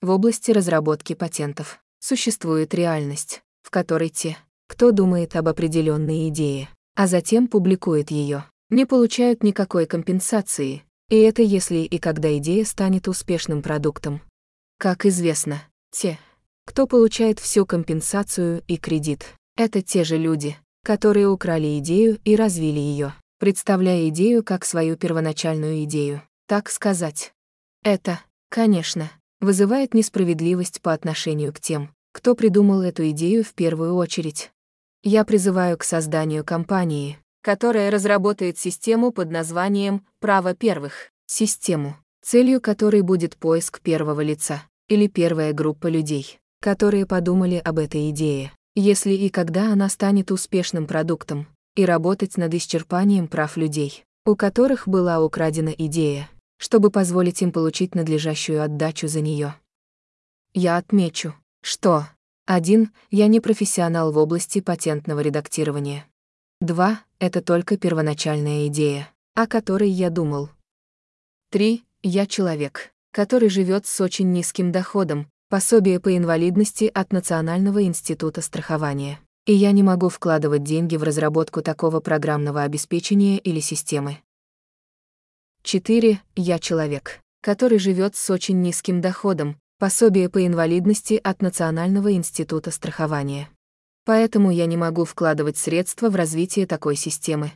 В области разработки патентов существует реальность, в которой те, кто думает об определенной идее, а затем публикует ее, не получают никакой компенсации, и это если и когда идея станет успешным продуктом. Как известно, те, кто получает всю компенсацию и кредит, это те же люди, которые украли идею и развили ее, представляя идею как свою первоначальную идею, так сказать. Это, конечно, вызывает несправедливость по отношению к тем, кто придумал эту идею в первую очередь. Я призываю к созданию компании, которая разработает систему под названием «Право первых», систему, целью которой будет поиск первого лица или первая группа людей, которые подумали об этой идее, если и когда она станет успешным продуктом, и работать над исчерпанием прав людей, у которых была украдена идея, чтобы позволить им получить надлежащую отдачу за нее. Я отмечу, что 1. Я не профессионал в области патентного редактирования. 2. Это только первоначальная идея, о которой я думал. 3. Я человек, который живет с очень низким доходом, пособие по инвалидности от Национального института страхования. И я не могу вкладывать деньги в разработку такого программного обеспечения или системы. 4. Я человек, который живет с очень низким доходом, пособие по инвалидности от Национального института страхования. Поэтому я не могу вкладывать средства в развитие такой системы.